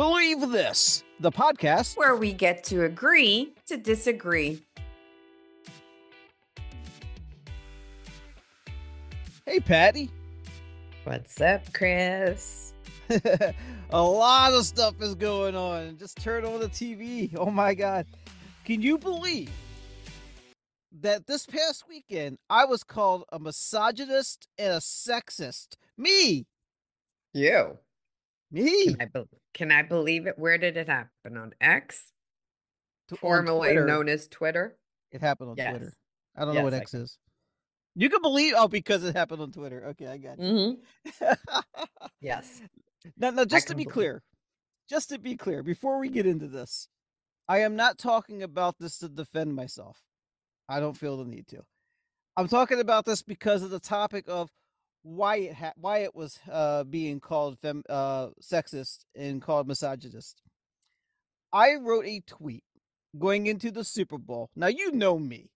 Believe this, the podcast where we get to agree to disagree. Hey, Patty. What's up, Chris? a lot of stuff is going on. Just turn on the TV. Oh my God. Can you believe that this past weekend I was called a misogynist and a sexist? Me. You. Me. Can I, be- can I believe it? Where did it happen? On X? on Formerly Twitter. known as Twitter? It happened on Yes. Twitter. I don't know what Yes, I X is. You can believe oh because it happened on Twitter. Okay, I got you. Mm-hmm. Yes. now, now, just to be believe- clear, just to be clear, before we get into this, I am not talking about this to defend myself. I don't feel the need to. I'm talking about this because of the topic of why it ha- why it was uh, being called fem- uh, sexist and called misogynist. I wrote a tweet going into the Super Bowl. Now you know me.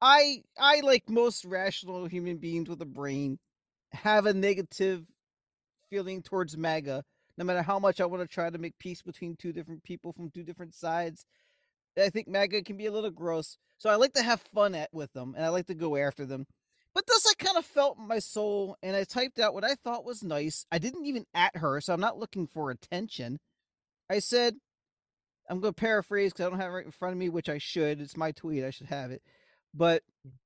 I I like most rational human beings with a brain have a negative feeling towards MAGA, no matter how much I want to try to make peace between two different people from two different sides. I think MAGA can be a little gross, so I like to have fun at with them, and I like to go after them. But this, I kind of felt my soul, and I typed out what I thought was nice. I didn't even at her, so I'm not looking for attention. I said, I'm going to paraphrase because I don't have it right in front of me, which I should. It's my tweet. I should have it. But,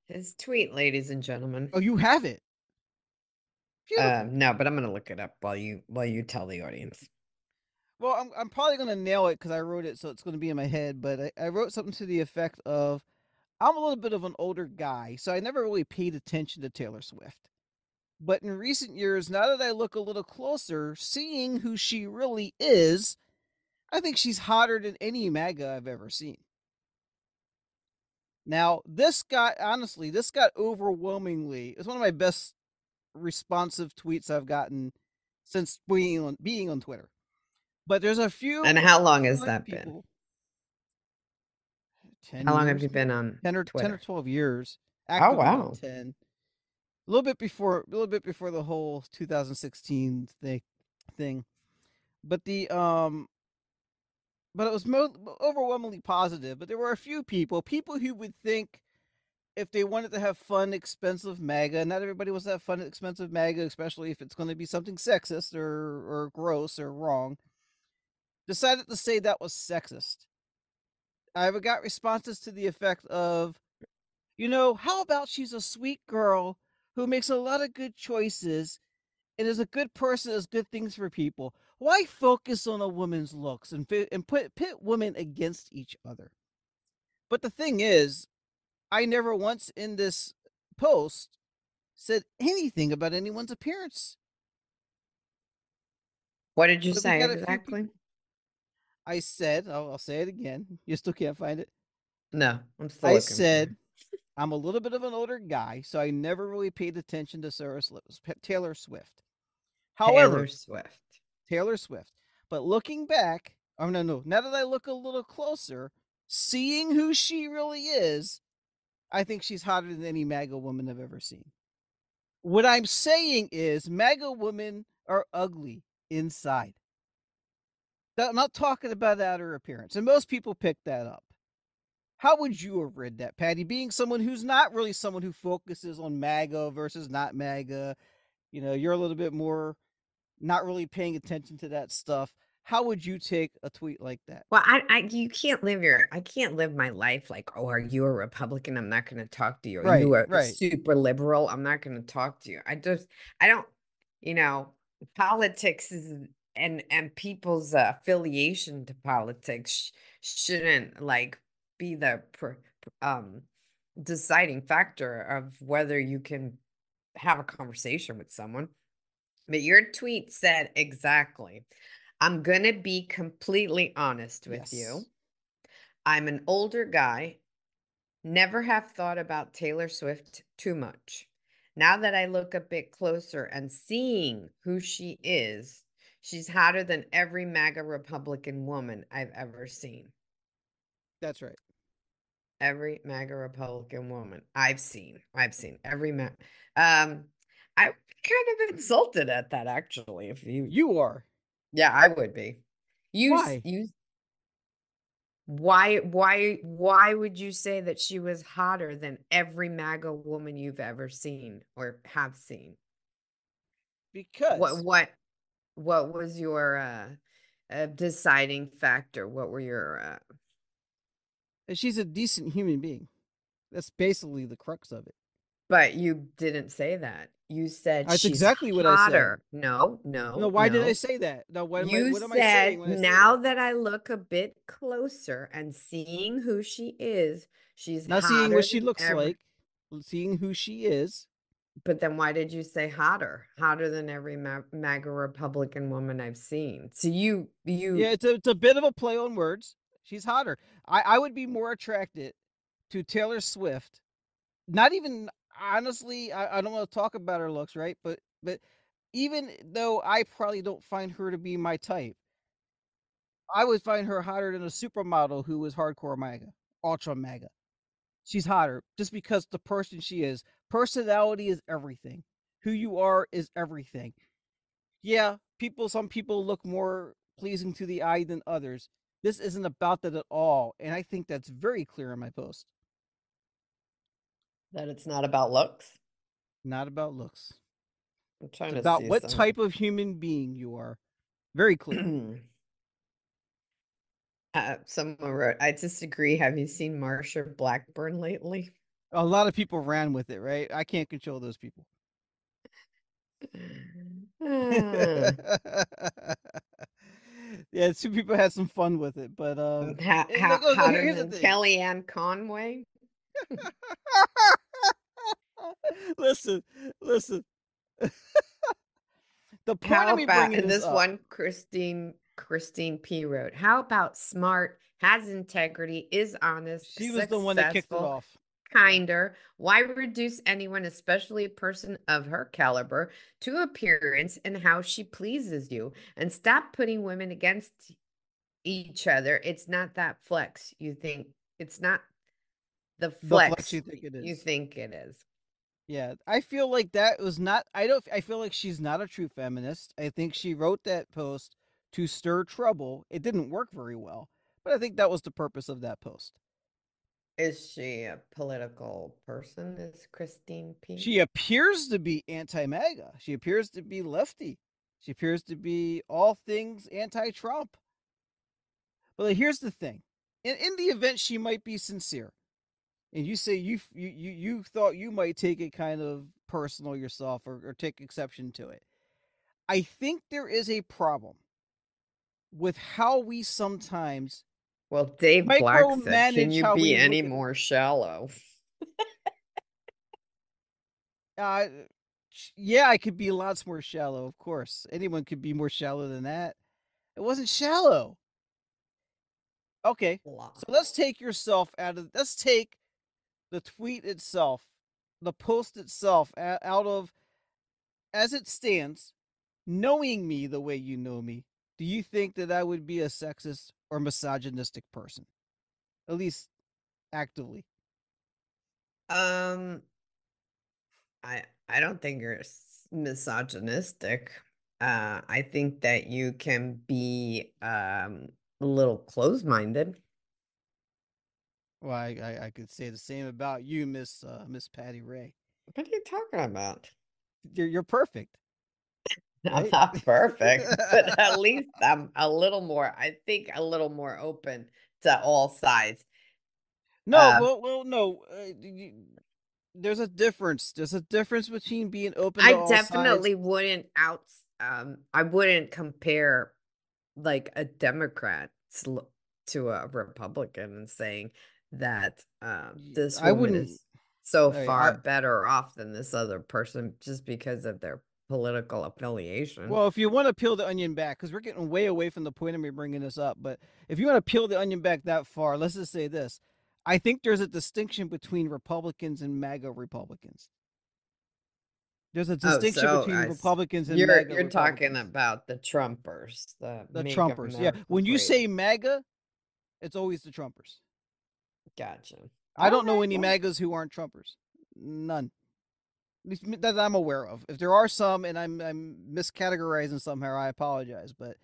His tweet, ladies and gentlemen. oh, you have it. Um, no, but I'm gonna look it up while you while you tell the audience. Well, I'm I'm probably gonna nail it because I wrote it, so it's gonna be in my head. But I, I wrote something to the effect of, I'm a little bit of an older guy, so I never really paid attention to Taylor Swift. But in recent years, now that I look a little closer, seeing who she really is, I think she's hotter than any MAGA I've ever seen. Now, this got honestly, this got overwhelmingly. It's one of my best responsive tweets I've gotten since being on being on Twitter. But there's a few. And how long has that been? 10 How long have you been on 10 or 10 or 12 years. Oh, wow. 10. A little bit before a little bit before the whole 2016 thing thing. But the um but it was mo- overwhelmingly positive, but there were a few people, people who would think if they wanted to have fun, expensive MAGA, not everybody wants to have fun, expensive MAGA, especially if it's going to be something sexist or, or gross or wrong, decided to say that was sexist. I ever got responses to the effect of, you know, how about she's a sweet girl who makes a lot of good choices and is a good person, does good things for people. Why focus on a woman's looks and and put pit women against each other? But the thing is, I never once in this post said anything about anyone's appearance. What did you But say got a few exactly? people- I said, I'll, I'll say it again. You still can't find it. No, I'm still. I looking said. I'm a little bit of an older guy, so I never really paid attention to Sarah Taylor Swift. However, Taylor Swift. Taylor Swift. But looking back, oh no, no, now that I look a little closer, seeing who she really is, I think she's hotter than any MAGA woman I've ever seen. What I'm saying is MAGA women are ugly inside. I'm not talking about outer appearance, and most people pick that up. How would you have read that, Patty? Being someone who's not really someone who focuses on MAGA versus not MAGA, you know, you're a little bit more not really paying attention to that stuff. How would you take a tweet like that? Well, I, I, you can't live your, I can't live my life like, oh, are you a Republican? I'm not going to talk to you. Are Right, you a right. super liberal? I'm not going to talk to you. I just, I don't, you know, politics is, and and people's uh, affiliation to politics sh- shouldn't like be the pr- um deciding factor of whether you can have a conversation with someone. But your tweet said exactly. I'm going to be completely honest with you. I'm an older guy, never have thought about Taylor Swift too much. Now that I look a bit closer and seeing who she is, she's hotter than every MAGA Republican woman I've ever seen. That's right. Every MAGA Republican woman I've seen. I've seen every ma- um I kind of insulted at that actually if you You are. Yeah, I would be. You Why? you why why why would you say that she was hotter than every MAGA woman you've ever seen or have seen? Because What what what was your uh, uh deciding factor? What were your uh she's a decent human being. That's basically the crux of it. but you didn't say that. You said That's she's exactly what I said. No, no. No, why did I say that? No, what am I, You what am I said saying I now that? that I look a bit closer and seeing who she is, she's Not seeing what she looks ever- like, seeing who she is. But then why did you say hotter? Hotter than every Ma- MAGA Republican woman I've seen. So you you Yeah, it's a, it's a bit of a play on words. She's hotter. I, I would be more attracted to Taylor Swift. Not even honestly, I, I don't want to talk about her looks, right? But but even though I probably don't find her to be my type, I would find her hotter than a supermodel who was hardcore MAGA, ultra MAGA. She's hotter just because the person she is. Personality is everything. Who you are is everything. Yeah, people some people look more pleasing to the eye than others. This isn't about that at all, and I think that's very clear in my post. that it's not about looks. Not about looks. I'm trying It's to about what some- type of human being you are. Very clear. uh, someone wrote, I disagree. Have you seen Marsha Blackburn lately? A lot of people ran with it, right? I can't control those people. Ah. yeah, two people had some fun with it, but um eh, ha- look, look, hotter here's the thing. Kellyanne Conway? listen, listen. the point How of me about bringing this, this up, one Christine Christine P wrote, how about smart, has integrity, is honest, she was the one that kicked it off. kinder. Why reduce anyone, especially a person of her caliber, to appearance and how she pleases you? And stop putting women against each other. It's not that flex. You think it's not the The flex, flex you think it you think it is. Yeah, I feel like that was not. I don't. I feel like she's not a true feminist. I think she wrote that post to stir trouble. It didn't work very well, but I think that was the purpose of that post. Is she a political person? Is Christine P? She appears to be anti-MAGA. She appears to be lefty. She appears to be all things anti-Trump. But here's the thing: in in the event she might be sincere, and you say you you you, you thought you might take it kind of personal yourself or, or take exception to it, I think there is a problem with how we sometimes Well, Dave Black said, "Can you be any more shallow?" Uh, yeah, I could be lots more shallow, of course. Anyone could be more shallow than that. It wasn't shallow. Okay, so let's take yourself out of. Let's take the tweet itself, the post itself, out of as it stands. Knowing me the way you know me, do you think that I would be a sexist or misogynistic person? At least actively. Um, I I don't think you're misogynistic. Uh, I think that you can be um a little close-minded. Well, I, I, I could say the same about you, Miss uh, Miss Patty Rae. What are you talking about? You're you're perfect. I'm not perfect, but at least I'm a little more, I think a little more open to all sides. No, Uh, well, well, no. Uh, you, there's a difference. There's a difference between being open. To I all sides- definitely wouldn't out um I wouldn't compare like a Democrat to a Republican and saying that um this I wouldn't- is so Hey, far I- better off than this other person just because of their political affiliation. Well, if you want to peel the onion back, because we're getting way away from the point of me bringing this up, but if you want to peel the onion back that far, let's just say this: I think there's a distinction between Republicans and MAGA Republicans. There's a oh, distinction so between I Republicans and you're MAGA you're talking about the Trumpers, the the Trumpers. Yeah, when you say MAGA, it's always the Trumpers. gotcha. I don't know any MAGAs who aren't Trumpers. None. That I'm aware of. If there are some and I'm I'm miscategorizing somehow, I apologize. But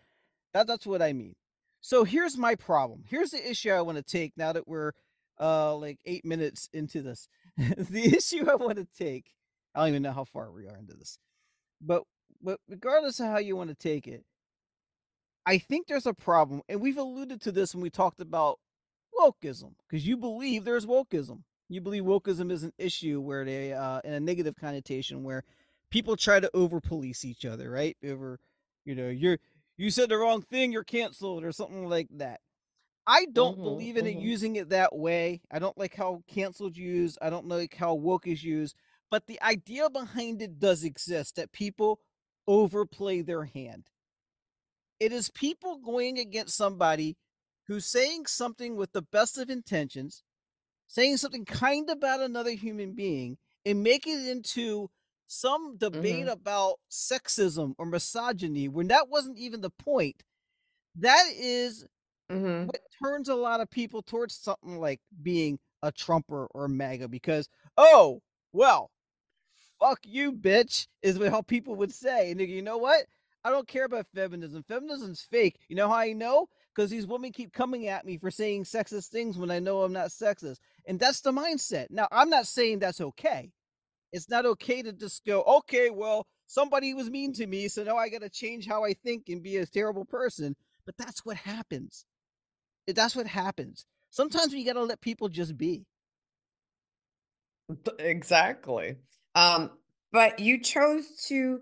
that that's what I mean. So here's my problem. Here's the issue I want to take now that we're uh like eight minutes into this. the issue I want to take, I don't even know how far we are into this, but but regardless of how you want to take it, I think there's a problem, and we've alluded to this when we talked about wokeism, because you believe there's wokeism. You believe wokeism is an issue where they, uh, in a negative connotation, where people try to over police each other, right? Over, you know, you're you said the wrong thing, you're canceled, or something like that. I don't Mhm, believe in it mhm. using it that way. I don't like how canceled used. I don't like how woke is used. But the idea behind it does exist that people overplay their hand. It is people going against somebody who's saying something with the best of intentions, saying something kind about another human being, and making it into some debate Mhm. about sexism or misogyny when that wasn't even the point. That is Mhm. what turns a lot of people towards something like being a Trumper or a MAGA because, oh, well, fuck you, bitch, is what how people would say. And you know what? I don't care about feminism. Feminism's fake. You know how I know? Because these women keep coming at me for saying sexist things when I know I'm not sexist. And that's the mindset. Now, I'm not saying that's okay. It's not okay to just go, okay, well, somebody was mean to me, so now I got to change how I think and be a terrible person. But that's what happens. That's what happens. Sometimes we got to let people just be. Exactly. Um, but you chose to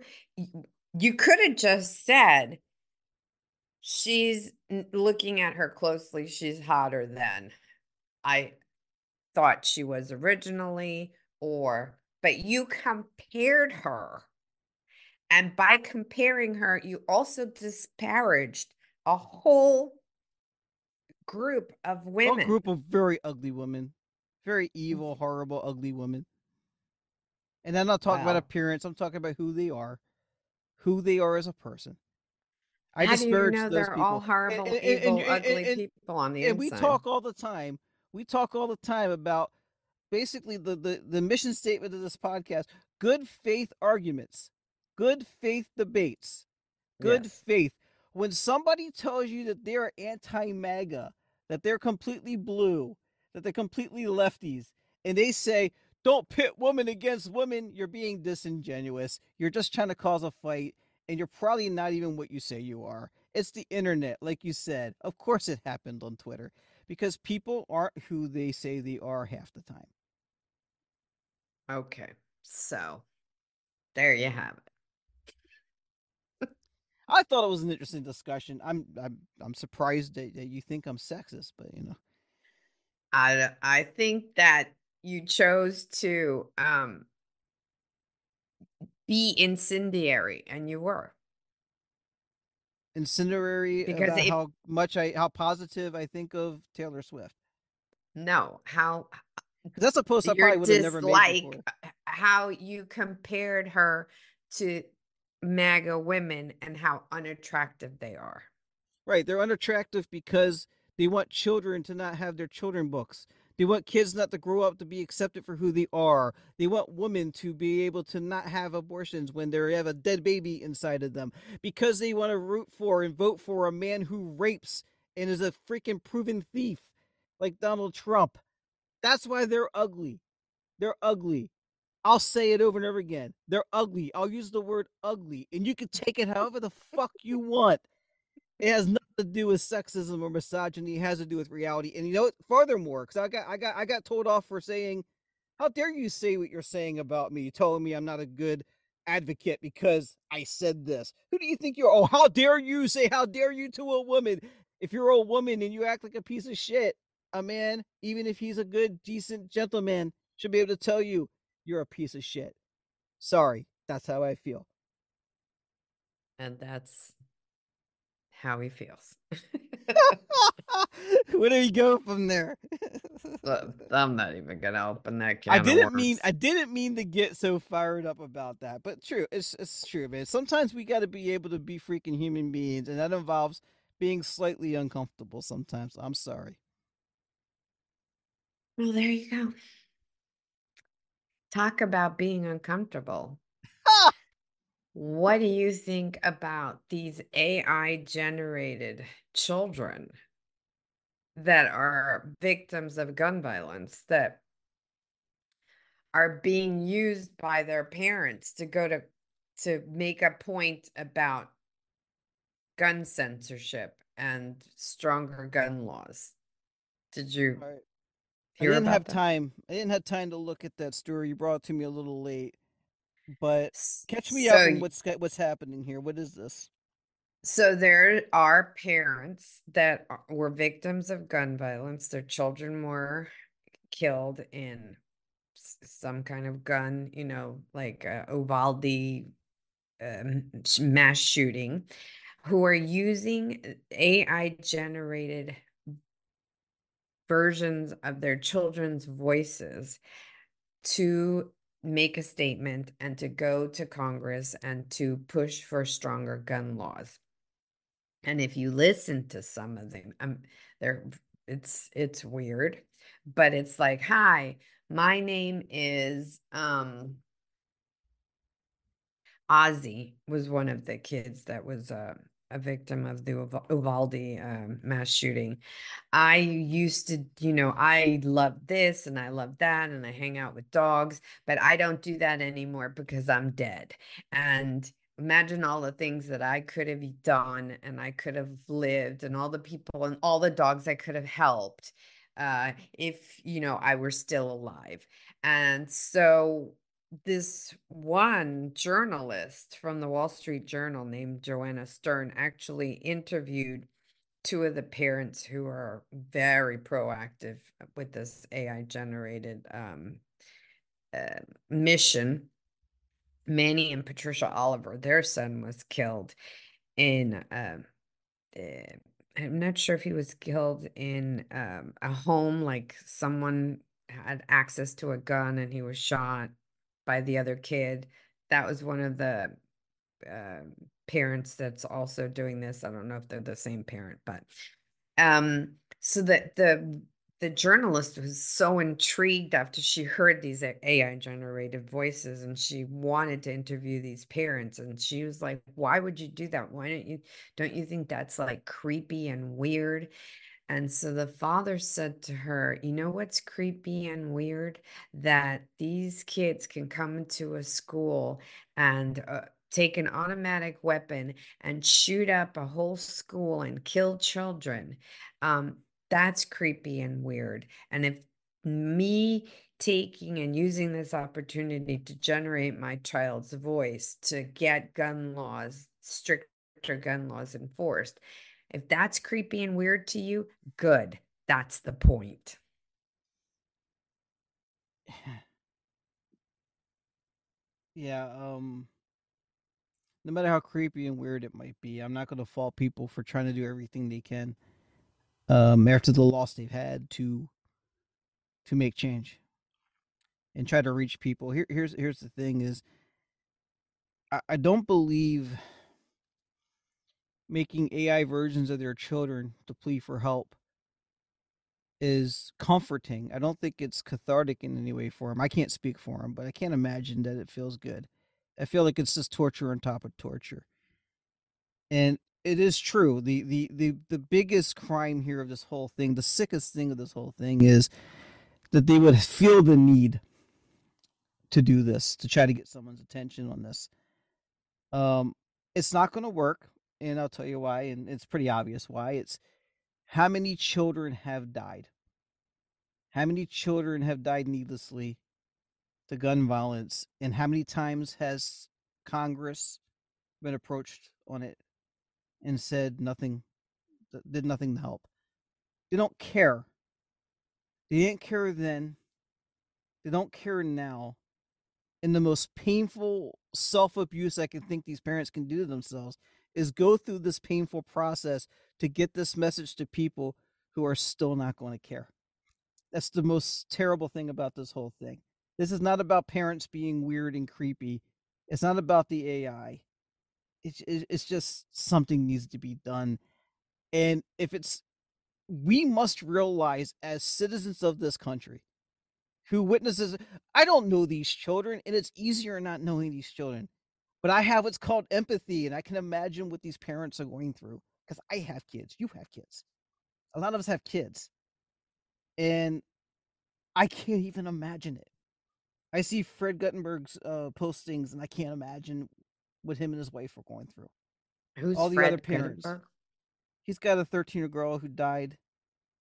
you coulda just said "She's looking at her closely, she's hotter than I thought she was originally," or but you compared her. And by comparing her, you also disparaged a whole group of women. A group of very ugly women, very evil, horrible, ugly women. And I'm not talking about appearance, I'm talking about who they are, who they are as a person. I How do you know those they're all people. And horrible, and and evil, and ugly and people on the and we talk all the time we talk all the time about basically the the the mission statement of this podcast, good faith arguments, good faith debates, good Yes. faith. When somebody tells you that they're anti-MAGA, that they're completely blue, that they're completely lefties, and they say, "Don't pit woman against woman," you're being disingenuous. You're just trying to cause a fight, and you're probably not even what you say you are. It's the internet, like you said. Of course it happened on Twitter because people aren't who they say they are half the time. Okay. So, there you have it. I thought it was an interesting discussion. I'm I'm I'm surprised that, that you think I'm sexist, but you know. I I think that you chose to um be incendiary, and you were. Incendiary Because about if how much I how positive I think of Taylor Swift. No, how that's a post I probably would have never made uh, how you compared her to MAGA women and how unattractive they are. Right, they're unattractive because they want children to not have their children books. They want kids not to grow up to be accepted for who they are. They want women to be able to not have abortions when they have a dead baby inside of them because they want to root for and vote for a man who rapes and is a freaking proven thief like Donald Trump. That's why they're ugly. They're ugly. I'll say it over and over again. They're ugly. I'll use the word ugly, and you can take it however the fuck you want. It has nothing to do with sexism or misogyny. It has to do with reality. And you know what? Furthermore, because I got I got I got told off for saying, "How dare you say what you're saying about me, you telling me I'm not a good advocate because I said this. Who do you think you're? Oh, how dare you say how dare you to a woman? If you're a woman and you act like a piece of shit, a man, even if he's a good, decent gentleman, should be able to tell you you're a piece of shit. Sorry, that's how I feel. And that's how he feels. Where do you go from there? I'm not even gonna open that camera. I didn't mean. I didn't mean to get so fired up about that, but true, it's it's true, man. Sometimes we gotta be able to be freaking human beings, and that involves being slightly uncomfortable sometimes. I'm sorry. Well, there you go. Talk about being uncomfortable. What do you think about these AI generated children that are victims of gun violence that are being used by their parents to go to to make a point about gun censorship and stronger gun laws. Did you Right. I didn't have that? time. I didn't have time to look at that story. You brought it to me a little late, but catch me up on what's what's happening here. What is this? so there are parents that were victims of gun violence. Their children were killed in some kind of gun, you know, like uh, Uvalde um, mass shooting, who are using AI generated versions of their children's voices to make a statement and to go to Congress and to push for stronger gun laws. And if you listen to some of them, um, they're it's it's weird, but it's like, hi, my name is um Ozzy was one of the kids that was uh, a victim of the Uva- Uvalde um, mass shooting. I used to, you know, I love this and I love that and I hang out with dogs, but I don't do that anymore because I'm dead. And imagine all the things that I could have done and I could have lived and all the people and all the dogs I could have helped uh, if, you know, I were still alive. And so this one journalist from the Wall Street Journal named Joanna Stern actually interviewed two of the parents who are very proactive with this AI generated um, uh, mission. Manny and Patricia Oliver, their son was killed in. Um, uh, I'm not sure if he was killed in um, a home, like someone had access to a gun and he was shot by the other kid. That was one of the uh, parents that's also doing this. I don't know if they're the same parent, but um, so that the the journalist was so intrigued after she heard these AI generated voices and she wanted to interview these parents and she was like why would you do that why don't you don't you think that's like creepy and weird and so the father said to her, You know what's creepy and weird? That these kids can come into a school and uh, take an automatic weapon and shoot up a whole school and kill children. Um, that's creepy and weird. And if me taking and using this opportunity to generate my child's voice to get gun laws, stricter gun laws enforced, if that's creepy and weird to you, good. That's the point. Yeah, um no matter how creepy and weird it might be, I'm not going to fault people for trying to do everything they can um after the loss they've had to to make change and try to reach people. Here here's here's the thing is I, I don't believe making AI versions of their children to plea for help is comforting. I don't think it's cathartic in any way for him. I can't speak for him, but I can't imagine that it feels good. I feel like it's just torture on top of torture. And it is true. The the the the biggest crime here of this whole thing, the sickest thing of this whole thing is that they would feel the need to do this, to try to get someone's attention on this. Um it's not going to work, and I'll tell you why, and it's pretty obvious why. It's how many children have died? How many children have died needlessly to gun violence? And how many times has Congress been approached on it and said nothing, did nothing to help? They don't care. They didn't care then. They don't care now. And the most painful self abuse I can think these parents can do to themselves is go through this painful process to get this message to people who are still not going to care. That's the most terrible thing about this whole thing. This is not about parents being weird and creepy. It's not about the AI. It's it's just something needs to be done. And if it's we must realize as citizens of this country who witnesses I don't know these children and it's easier not knowing these children. But I have what's called empathy, and I can imagine what these parents are going through because I have kids. You have kids. A lot of us have kids. And I can't even imagine it. I see Fred Guttenberg's uh, postings, and I can't imagine what him and his wife are going through. Who's All the Fred other parents. Guttenberg? He's got a 13 year old girl who died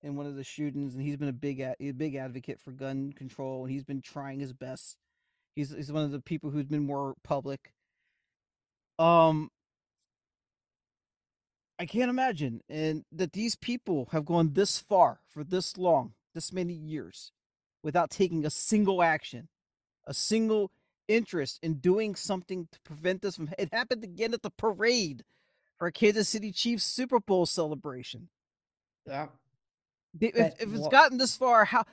in one of the shootings, and he's been a big a big advocate for gun control, and he's been trying his best. He's he's one of the people who's been more public. Um, I can't imagine, and that these people have gone this far for this long, this many years, without taking a single action, a single interest in doing something to prevent this from. It happened again at the parade for Kansas City Chiefs Super Bowl celebration. Yeah. They- If, if it's gotten this far, how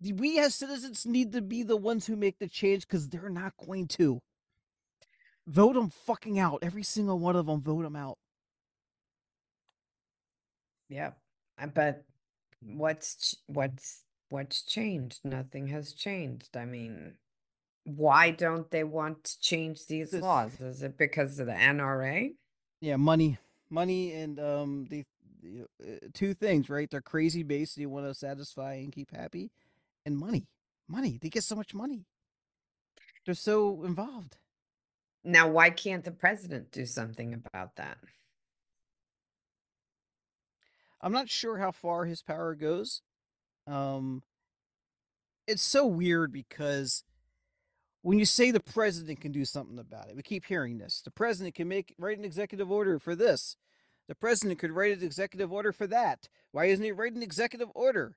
we as citizens need to be the ones who make the change because they're not going to. Vote them fucking out. Every single one of them, vote them out. Yeah. but what's what's what's changed? Nothing has changed. I mean, why don't they want to change these This- laws? Is it because of the NRA? Yeah, money, money, and um, the, the uh, two things, right? They're crazy based. They want to satisfy and keep happy, and money, money. They get so much money. They're so involved. Now, why can't the president do something about that? I'm not sure how far his power goes. Um, it's so weird because when you say the president can do something about it, we keep hearing this. The president can make write an executive order for this. The president could write an executive order for that. Why isn't he writing an executive order?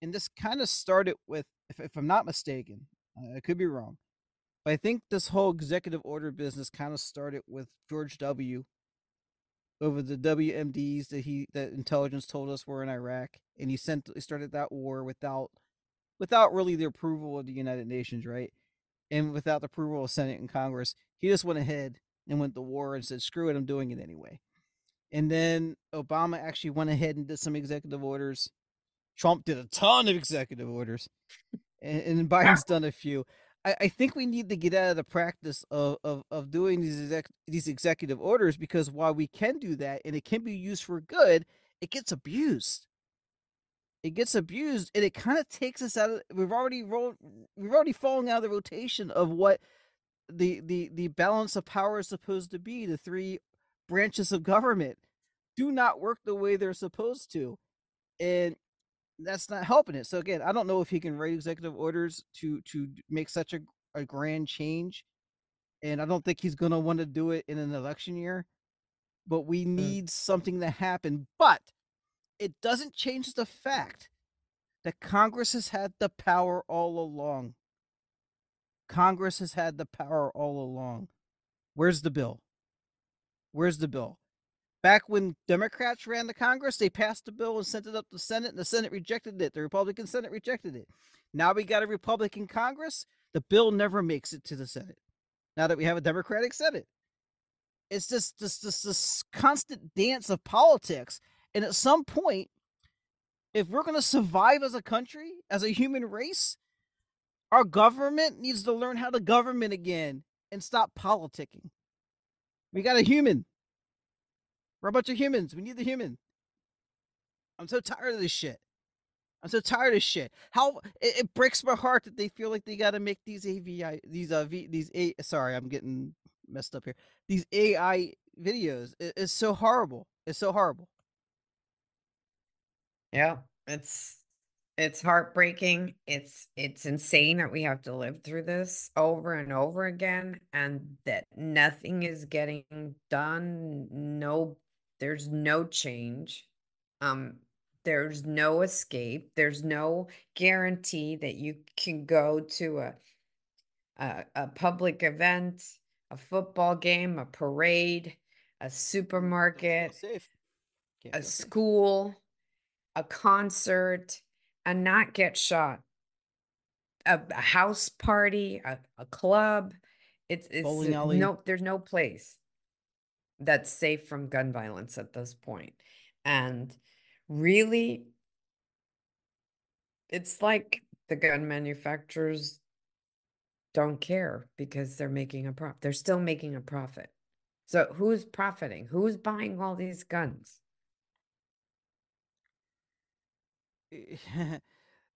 And this kind of started with, if, if I'm not mistaken, I could be wrong, but I think this whole executive order business kind of started with George W over the WMDs that he that intelligence told us were in Iraq, and he sent he started that war without without really the approval of the United Nations, right? And without the approval of Senate and Congress, he just went ahead and went to war and said, "Screw it, I'm doing it anyway." And then Obama actually went ahead and did some executive orders. Trump did a ton of executive orders, and, and Biden's done a few. I, I think we need to get out of the practice of of, of doing these exec, these executive orders because while we can do that and it can be used for good, it gets abused. It gets abused, and it kind of takes us out of. We've already rolled. We've already fallen out of the rotation of what the the the balance of power is supposed to be. The three branches of government do not work the way they're supposed to, and that's not helping it. So again, I don't know if he can write executive orders to to make such a, a grand change, and I don't think he's going to want to do it in an election year. But we mm. need something to happen. But it doesn't change the fact that Congress has had the power all along. Congress has had the power all along. Where's the bill? Where's the bill? Back when Democrats ran the Congress, they passed the bill and sent it up to the Senate, and the Senate rejected it. The Republican Senate rejected it. Now we got a Republican Congress. The bill never makes it to the Senate. Now that we have a Democratic Senate, it's just this this this constant dance of politics. And at some point, if we're going to survive as a country, as a human race, our government needs to learn how to government again and stop politicking. We got a human. We're a bunch of humans. We need the human. I'm so tired of this shit. I'm so tired of shit. How it, it breaks my heart that they feel like they got to make these AVI, these uh, v, these a. Sorry, I'm getting messed up here. These AI videos. It, it's so horrible. It's so horrible. Yeah, it's it's heartbreaking. It's it's insane that we have to live through this over and over again and that nothing is getting done. No there's no change. Um there's no escape. There's no guarantee that you can go to a a, a public event, a football game, a parade, a supermarket. A school, a concert, and not get shot. A, a house party, a, a club. It's it's no there's no place that's safe from gun violence at this point. And really it's like the gun manufacturers don't care because they're making a profit. They're still making a profit. So who's profiting? Who's buying all these guns? Eh,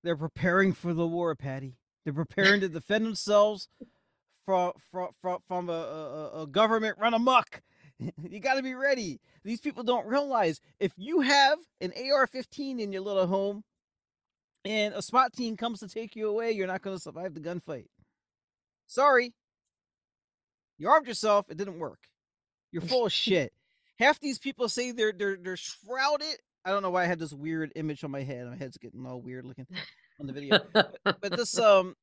they're preparing for the war, Patty. They're preparing to defend themselves from from from, from a, a, a government run amok. you got to be ready. These people don't realize if you have an AR-15 in your little home and a SWAT team comes to take you away, you're not going to survive the gunfight. Sorry. You armed yourself, it didn't work. You're full of shit. Half these people say they're they're they're shrouded. I don't know why I had this weird image on my head. My head's getting all weird looking on the video. but, but this um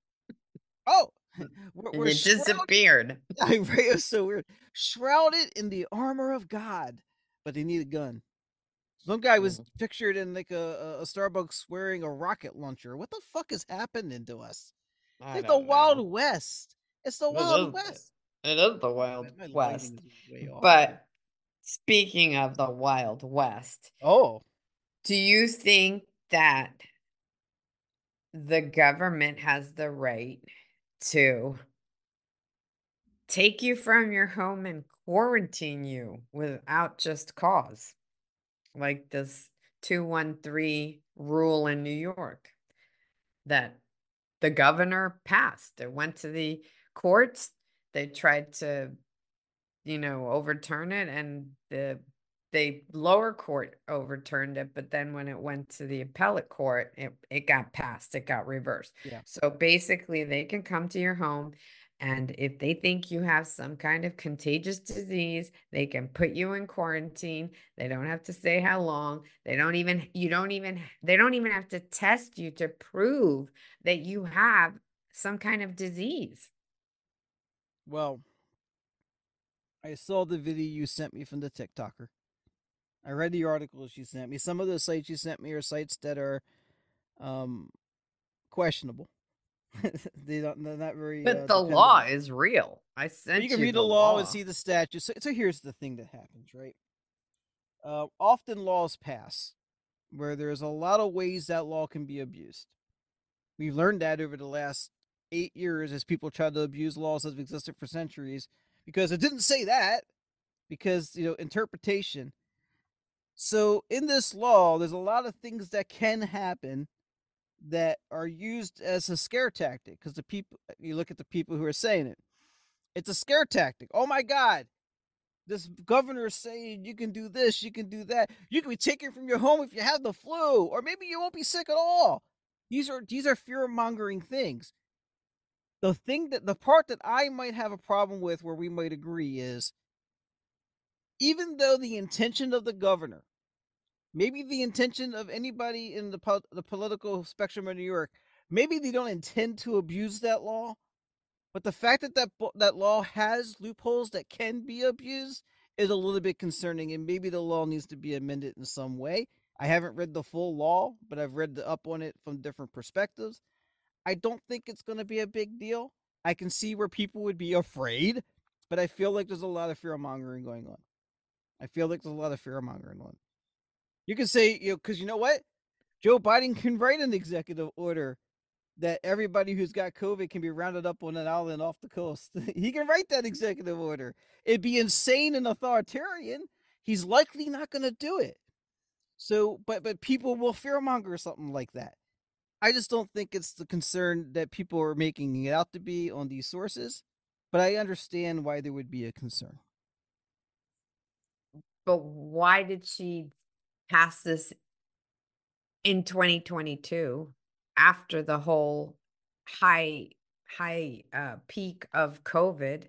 oh we're, we're it disappeared. right, it was so weird. Shrouded in the armor of God, but they need a gun. Some guy was mm. pictured in like a, a Starbucks wearing a rocket launcher. What the fuck is happening to us? It's the know. Wild West. It's the Wild West. It is the Wild West. But speaking of the Wild West, oh, do you think that the government has the right to take you from your home and quarantine you without just cause? Like this 213 rule in New York that the governor passed. It went to the courts. They tried to, you know, overturn it, and the they lower court overturned it, but then when it went to the appellate court, it, it got passed, it got reversed. Yeah. So basically, they can come to your home and if they think you have some kind of contagious disease, they can put you in quarantine. They don't have to say how long. They don't even, you don't even, they don't even have to test you to prove that you have some kind of disease. Well, I saw the video you sent me from the TikToker. I read the articles you sent me. Some of the sites you sent me are sites that are um, questionable. they don't. They're not very. But uh, the law is real. I sent you can you read the, law, law, and see the statutes. So, so, here's the thing that happens, right? Uh, often laws pass where there's a lot of ways that law can be abused. We've learned that over the last eight years as people try to abuse laws that have existed for centuries because it didn't say that because you know interpretation. So in this law, there's a lot of things that can happen that are used as a scare tactic because the people you look at the people who are saying it. It's a scare tactic. Oh my god this governor is saying you can do this you can do that. You can be taken from your home if you have the flu or maybe you won't be sick at all. These are these are fear mongering things. The thing that the part that i might have a problem with where we might agree is even though the intention of the governor maybe the intention of anybody in the po- the political spectrum of New York, maybe they don't intend to abuse that law, but the fact that that that law has loopholes that can be abused is a little bit concerning, and maybe the law needs to be amended in some way. I haven't read the full law, but I've read up on it from different perspectives. I don't think it's going to be a big deal. I can see where people would be afraid, but I feel like there's a lot of fear mongering going on. I feel like there's a lot of fear mongering going on. You can say, you know, because you know what? Joe Biden can write an executive order that everybody who's got COVID can be rounded up on an island off the coast. he can write that executive order. It'd be insane and authoritarian. He's likely not going to do it. So, but but people will fearmonger something like that. I just don't think it's the concern that people are making it out to be on these sources, but I understand why there would be a concern. But why did she pass this in 2022 after the whole high high uh, peak of covid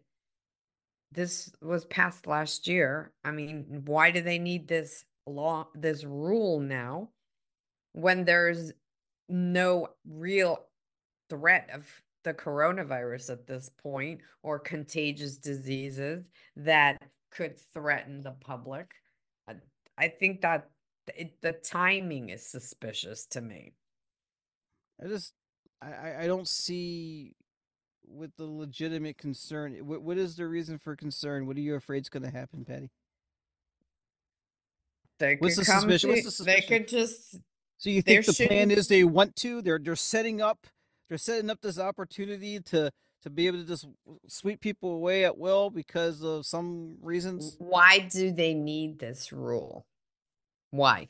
this was passed last year. I mean why do they need this law this rule now when there's no real threat of the coronavirus at this point or contagious diseases that could threaten the public? I think that it, the timing is suspicious to me. I just I I don't see with the legitimate concern. Eh, what what is the reason for concern? What are you afraid is going to happen, Patty? They What's the suspicion? To, What's the suspicion? They could just. So you think the plan is they want to? They're they're setting up. They're setting up this opportunity to to be able to just sweep people away at will because of some reasons? Why do they need this rule? Why?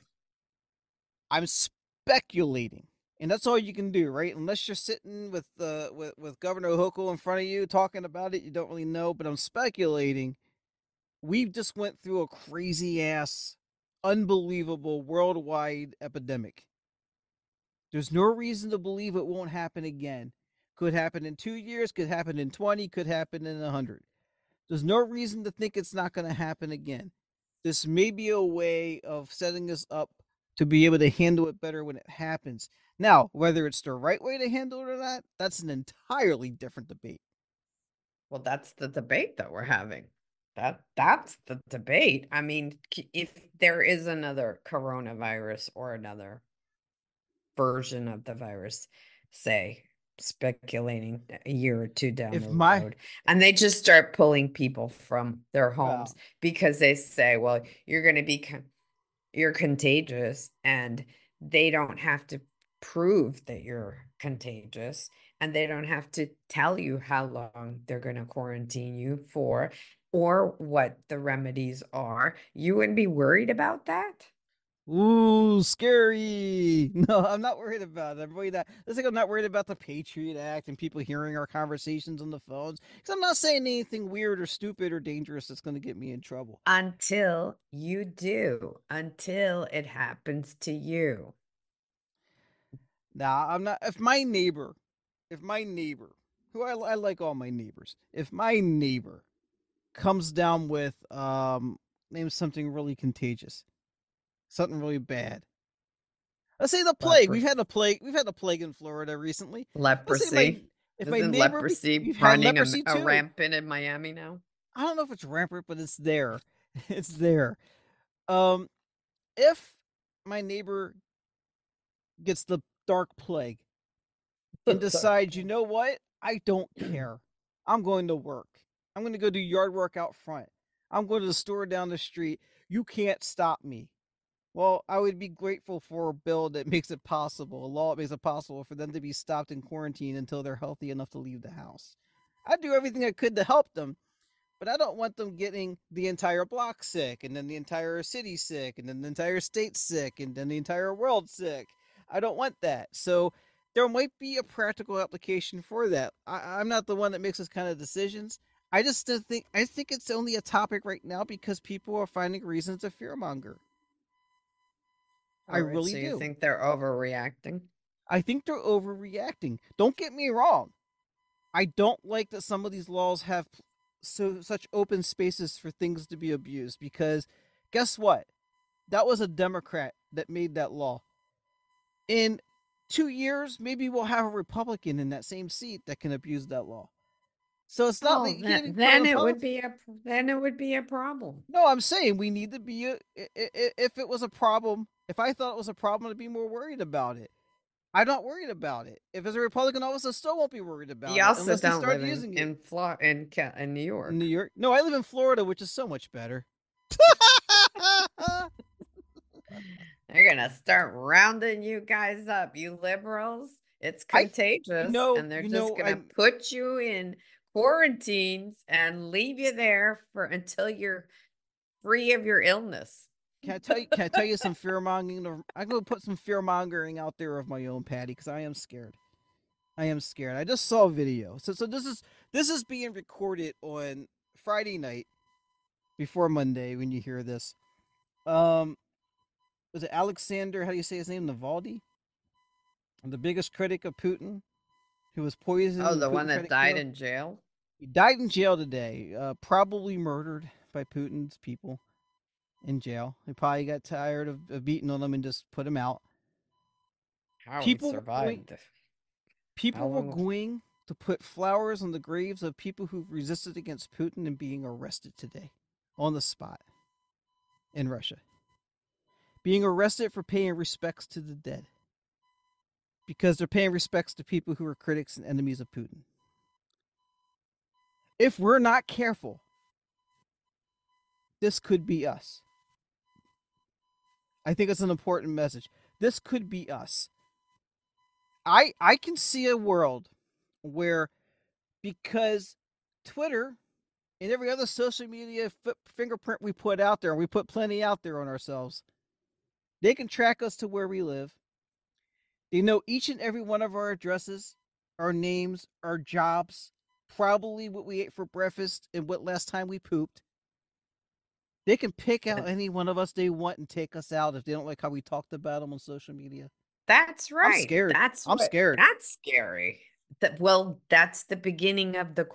I'm speculating. And that's all you can do, right? Unless you're sitting with uh, with with Governor Hochul in front of you talking about it, you don't really know. But I'm speculating. We just went through a crazy ass, unbelievable worldwide epidemic. There's no reason to believe it won't happen again. Could happen in two years, could happen in 20, could happen in a 100. There's no reason to think it's not going to happen again. This may be a way of setting us up to be able to handle it better when it happens. Now, whether it's the right way to handle it or not, that's an entirely different debate. Well, that's the debate that we're having. That that's the debate. I mean, if there is another coronavirus or another version of the virus, say speculating a year or two down If the my- road, and they just start pulling people from their Wow. homes because they say, "Well, you're going to be con- you're contagious," and they don't have to prove that you're contagious, and they don't have to tell you how long they're going to quarantine you for or what the remedies are. You wouldn't be worried about that? Ooh, scary. No, I'm not worried about it. I'm worried that it's like I'm not worried about the Patriot Act and people hearing our conversations on the phones. Because I'm not saying anything weird or stupid or dangerous that's going to get me in trouble. Until you do, until it happens to you. Now, I'm not. If my neighbor, if my neighbor, who I, I like all my neighbors, if my neighbor comes down with, um, name something really contagious, something really bad. Let's say the plague. We've had a plague. We've had a plague in Florida recently. My- Leprosy. if my Isn't neighbor, leprosy had running a, leprosy a too. rampant in Miami now? I don't know if it's rampant, but it's there. it's there. Um, if my neighbor gets the dark plague and decides, you know what, I don't care. I'm going to work. I'm going to go do yard work out front. I'm going to the store down the street. You can't stop me. Well, I would be grateful for a bill that makes it possible, a law that makes it possible for them to be stopped in quarantine until they're healthy enough to leave the house. I'd do everything I could to help them, but I don't want them getting the entire block sick, and then the entire city sick, and then the entire state sick, and then the entire world sick. I don't want that. So there might be a practical application for that. I, I'm not the one that makes this kind of decisions. I just think I think it's only a topic right now because people are finding reasons to fearmonger. I oh, Alright, really so you do. think they're overreacting? I think they're overreacting. Don't get me wrong. I don't like that some of these laws have so such open spaces for things to be abused because guess what? That was a Democrat that made that law. In 2 years, maybe we'll have a Republican in that same seat that can abuse that law. So it's not Oh, like you then, then it would be a then it would be a problem. No, I'm saying we need to be uh, a, i- if it was a problem, if I thought it was a problem, I'd be more worried about it. I'm not worried about it. If it's a Republican office, I still won't be worried about You it also unless they don't start live using in it. in, Flo- in, Ca- in New York. New York? No, I live in Florida, which is so much better. They're gonna start rounding you guys up, you liberals. It's I- contagious, and they're just know, gonna I'm- put you in quarantines and leave you there for until you're free of your illness. Can I tell you? Can I tell you some fear mongering? I'm to put some fear mongering out there of my own, Patty, because I am scared. I am scared. I just saw a video. So, so this is this is being recorded on Friday night, before Monday when you hear this. Um, was it Alexander? How do you say his name? Navalny, the biggest critic of Putin, who was poisoned. Oh, the Putin one that died in jail. He died in jail today, uh, probably murdered by Putin's people in jail. They probably got tired of, of beating on him and just put him out. How People were survived. going- People were long was- going to put flowers on the graves of people who resisted against Putin and being arrested today on the spot in Russia. Being arrested for paying respects to the dead because they're paying respects to people who are critics and enemies of Putin. If we're not careful, this could be us. I think it's an important message. This could be us. I I can see a world where because Twitter and every other social media f- fingerprint we put out there, and we put plenty out there on ourselves, they can track us to where we live. They know each and every one of our addresses, our names, our jobs, probably what we ate for breakfast and what last time we pooped. They can pick out any one of us they want and take us out if they don't like how we talked about them on social media. That's right. I'm scared. That's I'm what- scared. That's scary. That well, that's the beginning of the.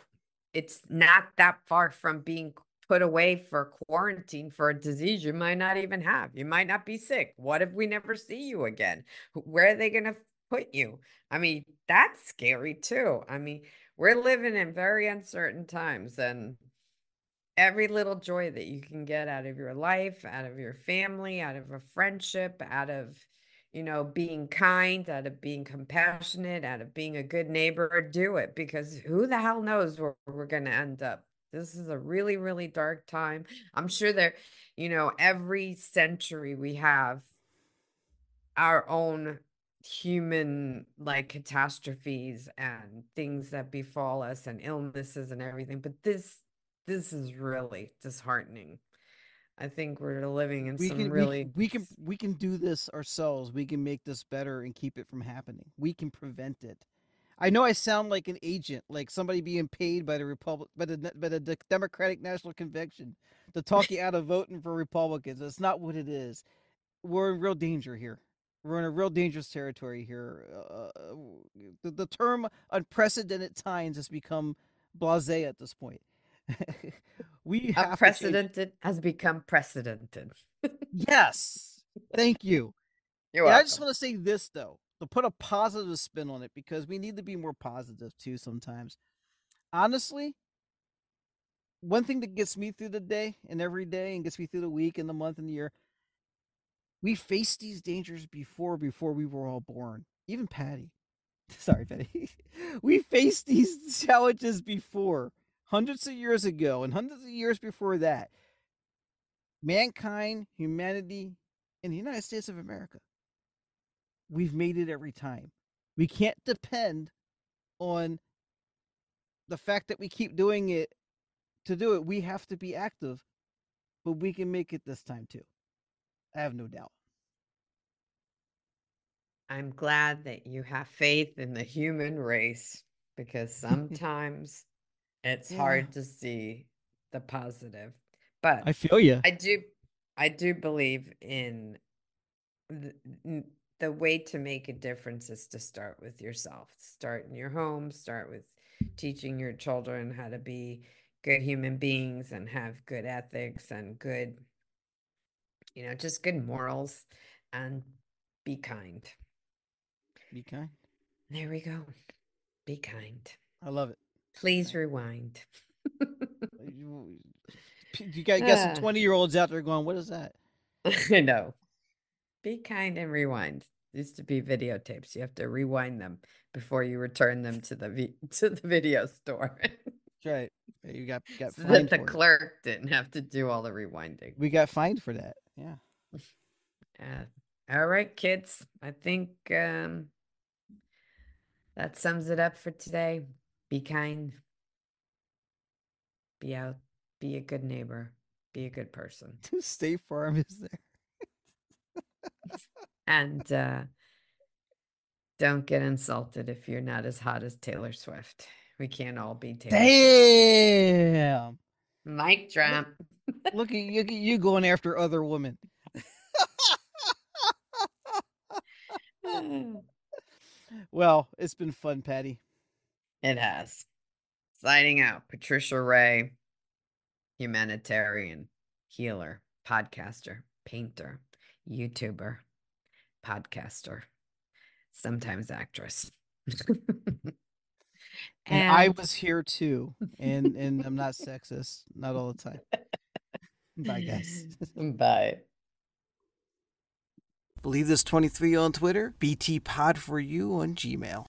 It's not that far from being put away for quarantine for a disease you might not even have. You might not be sick. What if we never see you again? Where are they going to put you? I mean, that's scary too. I mean, we're living in very uncertain times, and every little joy that you can get out of your life, out of your family, out of a friendship, out of you know, being kind, out of being compassionate, out of being a good neighbor, do it because who the hell knows where we're going to end up. This is a really, really dark time. I'm sure there, you know, every century we have our own human like catastrophes and things that befall us and illnesses and everything. But this, this is really disheartening. I think we're living in we some can really we, we can we can do this ourselves. We can make this better and keep it from happening. We can prevent it. I know I sound like an agent, like somebody being paid by the Republic, by the by the Democratic National Convention to talk you out of voting for Republicans. That's not what it is. We're in real danger here. We're in a real dangerous territory here. Uh, the, the term "unprecedented times" has become blasé at this point. we have unprecedented has become precedented. Yes. Thank you. I just want to say this though, put a positive spin on it because we need to be more positive too sometimes. Honestly, one thing that gets me through the day and every day and gets me through the week and the month and the year, we faced these dangers before before we were all born. Even Patty. Sorry, Patty. we faced these challenges before, hundreds of years ago and hundreds of years before that. Mankind, humanity, in the United States of America. We've made it every time. We can't depend on the fact that we keep doing it to do it. We have to be active, but we can make it this time too. I have no doubt. I'm glad that you have faith in the human race because sometimes it's Yeah. hard to see the positive. But I feel you. I do I do believe in the, way to make a difference is to start with yourself. Start in your home, start with teaching your children how to be good human beings and have good ethics and good you know, just good morals and be kind. Be kind. There we go. Be kind. I love it. Please rewind. You, you got, you got some Ah. 20 year olds out there going, What is that? I know. Be kind and rewind. Used to be videotapes. You have to rewind them before you return them to the to the video store. That's right. You got, got so that the for it. clerk didn't have to do all the rewinding. We got fined for that. Yeah. Uh, all right, kids. I think um, that sums it up for today. Be kind. Be out. Be a good neighbor. Be a good person. State Farm is there. And uh, don't get insulted if you're not as hot as Taylor Swift. We can't all be Taylor Swift. Damn. Mic drop. Look at you, you going after other women. Well, it's been fun, Patty. It has. Signing out, Patricia Rae, humanitarian, healer, podcaster, painter, YouTuber, podcaster, sometimes actress. And, I was here too. And and I'm not sexist. Not all the time. Bye guys. Bye. Believe this 23 on Twitter, BT Pod for you on Gmail.